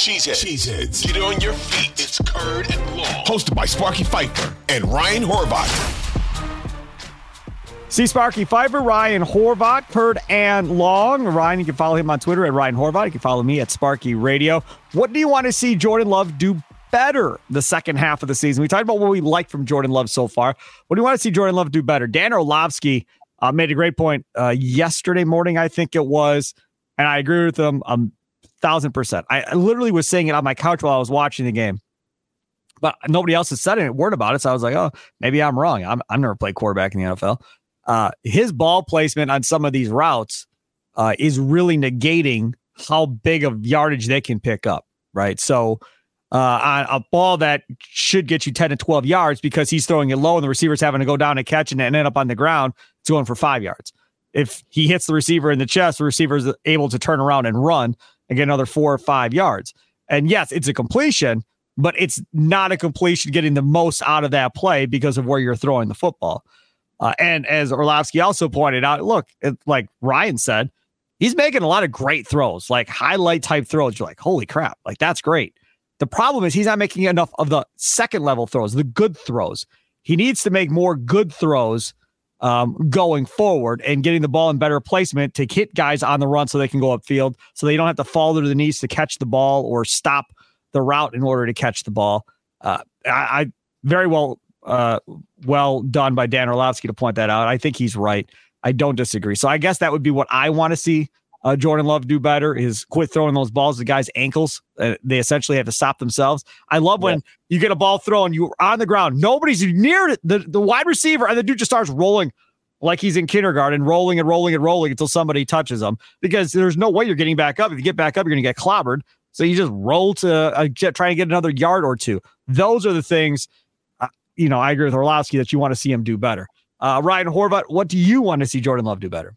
Cheeseheads. Cheeseheads. Get on your feet. It's Curd and Long. Hosted by Sparky Fifer and Ryan Horvat. See Sparky Fifer, Ryan Horvat, Curd and Long. Ryan, you can follow him on Twitter at Ryan Horvat. You can follow me at Sparky Radio. What do you want to see Jordan Love do better the second half of the season? We talked about what we like from Jordan Love so far. What do you want to see Jordan Love do better? Dan Orlovsky uh, made a great point uh, yesterday morning, I think it was, and I agree with him. Um, thousand percent. I, literally was saying it on my couch while I was watching the game, but nobody else has said a word about it. So I was like, oh, maybe I'm wrong. I'm I've never played quarterback in the NFL. Uh, his ball placement on some of these routes uh, is really negating how big of yardage they can pick up. Right. So uh, on a ball that should get you 10 to 12 yards because he's throwing it low and the receiver's having to go down and catch it and end up on the ground, it's going for five yards. If he hits the receiver in the chest, the receiver is able to turn around and run and get another four or five yards. And yes, it's a completion, but it's not a completion getting the most out of that play because of where you're throwing the football. Uh, and as Orlovsky also pointed out, look, it, like Ryan said, he's making a lot of great throws, like highlight type throws. You're like, holy crap, like that's great. The problem is he's not making enough of the second level throws, the good throws. He needs to make more good throws um, going forward and getting the ball in better placement to hit guys on the run so they can go upfield so they don't have to fall to the knees to catch the ball or stop the route in order to catch the ball. Uh, I, I, very well uh, well done by Dan Orlovsky to point that out. I think he's right. I don't disagree. So I guess that would be what I want to see uh, Jordan Love do better is quit throwing those balls to guys' ankles. Uh, they essentially have to stop themselves. I love when you get a ball thrown, you're on the ground, nobody's near the, the wide receiver, and the dude just starts rolling like he's in kindergarten, rolling and rolling and rolling until somebody touches him because there's no way you're getting back up. If you get back up, you're going to get clobbered. So you just roll to uh, try to get another yard or two. Those are the things, uh, you know, I agree with Orlovsky that you want to see him do better. Uh, Ryan Horvat, what do you want to see Jordan Love do better?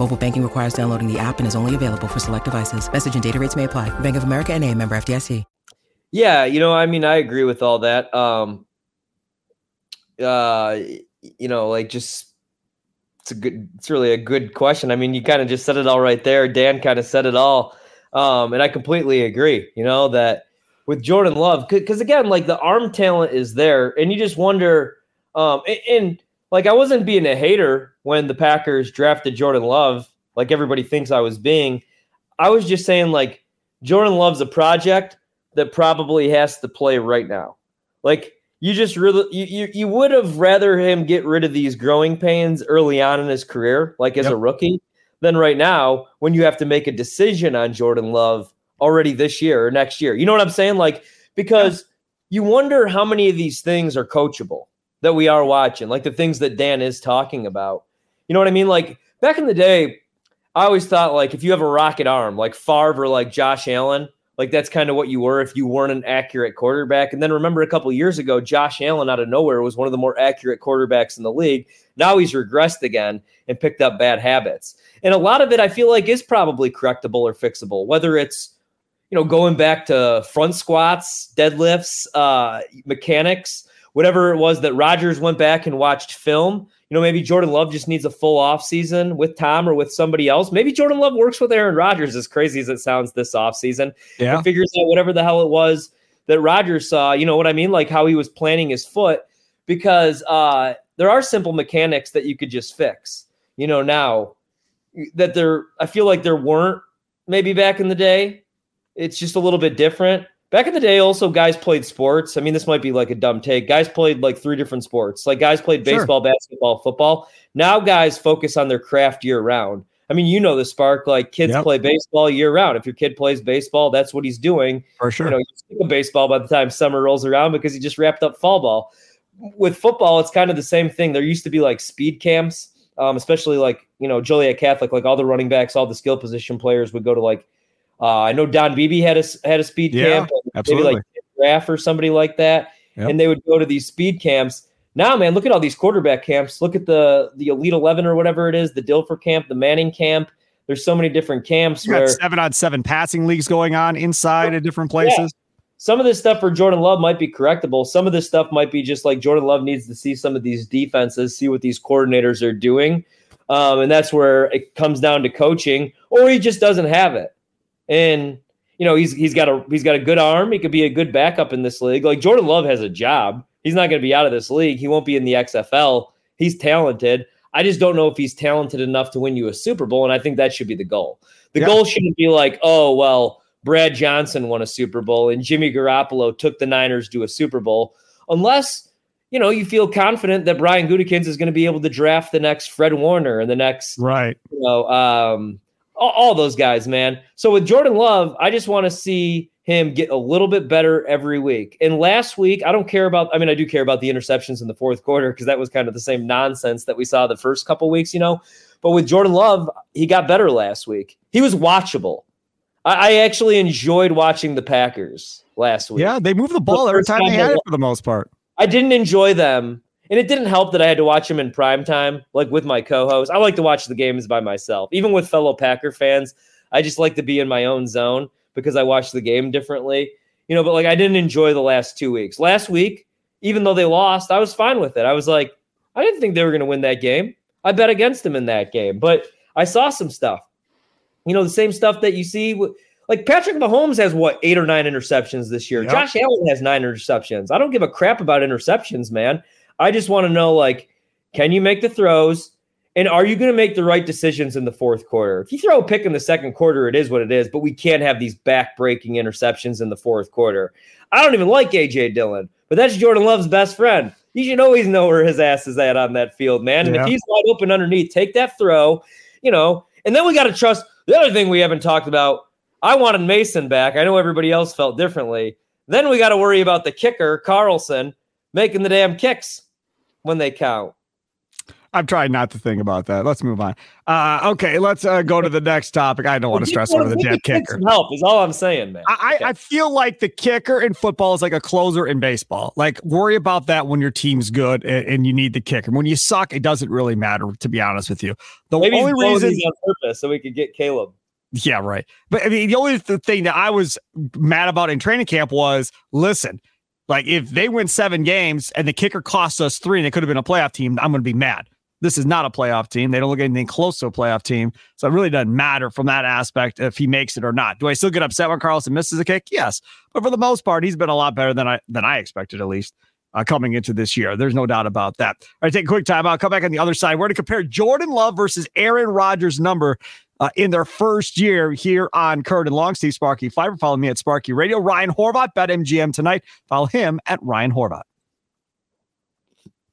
Mobile banking requires downloading the app and is only available for select devices. Message and data rates may apply. Bank of America and a member FDIC. Yeah, you know, I mean, I agree with all that. Um, uh, you know, like just it's a good, it's really a good question. I mean, you kind of just said it all right there. Dan kind of said it all, um, and I completely agree. You know that with Jordan Love, because again, like the arm talent is there, and you just wonder. Um, and, and like I wasn't being a hater when the Packers drafted Jordan Love, like everybody thinks I was being. I was just saying like Jordan Love's a project that probably has to play right now. Like you just really you you, you would have rather him get rid of these growing pains early on in his career, like as yep. a rookie, than right now when you have to make a decision on Jordan Love already this year or next year. You know what I'm saying? Like because you wonder how many of these things are coachable that we are watching, like the things that Dan is talking about. You know what I mean? Like back in the day, I always thought like if you have a rocket arm, like Favre or like Josh Allen, like that's kind of what you were if you weren't an accurate quarterback. And then remember a couple years ago, Josh Allen out of nowhere was one of the more accurate quarterbacks in the league. Now he's regressed again and picked up bad habits. And a lot of it I feel like is probably correctable or fixable, whether it's you know going back to front squats, deadlifts, uh, mechanics, whatever it was that Rodgers went back and watched film you know, maybe Jordan Love just needs a full off season with Tom or with somebody else. Maybe Jordan Love works with Aaron Rodgers, as crazy as it sounds this off season. Yeah. And figures out whatever the hell it was that Rodgers saw. You know what I mean? Like how he was planning his foot, because uh, there are simple mechanics that you could just fix. You know, now that there, I feel like there weren't maybe back in the day. It's just a little bit different. Back in the day, also guys played sports. I mean, this might be like a dumb take. Guys played like three different sports. Like guys played baseball, sure. basketball, football. Now guys focus on their craft year round. I mean, you know the spark. Like kids yep. play baseball year round. If your kid plays baseball, that's what he's doing. For sure. You know, you baseball by the time summer rolls around because he just wrapped up fall ball. With football, it's kind of the same thing. There used to be like speed camps, um, especially like you know Joliet Catholic. Like all the running backs, all the skill position players would go to like uh, I know Don Beebe had a had a speed yeah, camp, absolutely. maybe like Graff or somebody like that, yep. and they would go to these speed camps. Now, man, look at all these quarterback camps. Look at the the Elite Eleven or whatever it is, the Dilfer camp, the Manning camp. There's so many different camps you where seven on seven passing leagues going on inside at different places. Yeah. Some of this stuff for Jordan Love might be correctable. Some of this stuff might be just like Jordan Love needs to see some of these defenses, see what these coordinators are doing. Um, and that's where it comes down to coaching, or he just doesn't have it and you know he's he's got a he's got a good arm. He could be a good backup in this league. Like Jordan Love has a job. He's not going to be out of this league. He won't be in the XFL. He's talented. I just don't know if he's talented enough to win you a Super Bowl, and I think that should be the goal. The yeah. goal shouldn't be like, oh well, Brad Johnson won a Super Bowl and Jimmy Garoppolo took the Niners to a Super Bowl, unless you know you feel confident that Brian Gutekunst is going to be able to draft the next Fred Warner and the next right, you know, um, all, all those guys, man. So with Jordan Love, I just want to see him get a little bit better every week. And last week, I don't care about, I mean, I do care about the interceptions in the fourth quarter because that was kind of the same nonsense that we saw the first couple weeks, you know. But with Jordan Love, he got better last week. He was watchable. I, I actually enjoyed watching the Packers last week. Yeah, they moved the ball the every time they had it for the most part. I didn't enjoy them and it didn't help that I had to watch him in prime time, like with my co-host. I like to watch the games by myself, even with fellow Packer fans. I just like to be in my own zone because I watch the game differently, you know. But like, I didn't enjoy the last two weeks. Last week, even though they lost, I was fine with it. I was like, I didn't think they were going to win that game. I bet against them in that game, but I saw some stuff. You know, the same stuff that you see. With, like Patrick Mahomes has what eight or nine interceptions this year. Yep. Josh Allen has nine interceptions. I don't give a crap about interceptions, man. I just want to know like, can you make the throws? And are you going to make the right decisions in the fourth quarter? If you throw a pick in the second quarter, it is what it is, but we can't have these back breaking interceptions in the fourth quarter. I don't even like AJ Dillon, but that's Jordan Love's best friend. You should always know where his ass is at on that field, man. And yeah. if he's wide open underneath, take that throw, you know. And then we got to trust the other thing we haven't talked about. I wanted Mason back. I know everybody else felt differently. Then we got to worry about the kicker, Carlson, making the damn kicks when they count. I'm trying not to think about that. Let's move on. Uh, okay, let's uh, go to the next topic. I don't want to stress over the dead kicker. Help is all I'm saying, man. I, okay. I feel like the kicker in football is like a closer in baseball. Like worry about that when your team's good and, and you need the kicker. When you suck, it doesn't really matter. To be honest with you, the Maybe only reason on purpose so we could get Caleb. Yeah, right. But I mean, the only thing that I was mad about in training camp was listen, like if they win seven games and the kicker costs us three and it could have been a playoff team, I'm going to be mad. This is not a playoff team. They don't look anything close to a playoff team. So it really doesn't matter from that aspect if he makes it or not. Do I still get upset when Carlson misses a kick? Yes. But for the most part, he's been a lot better than I than I expected, at least. Uh, coming into this year. There's no doubt about that. All right, take a quick time. I'll come back on the other side. We're going to compare Jordan Love versus Aaron Rodgers' number uh, in their first year here on Curd and Long. Steve Sparky Fifer. Follow me at Sparky Radio. Ryan Horvat, BetMGM tonight. Follow him at Ryan Horvat.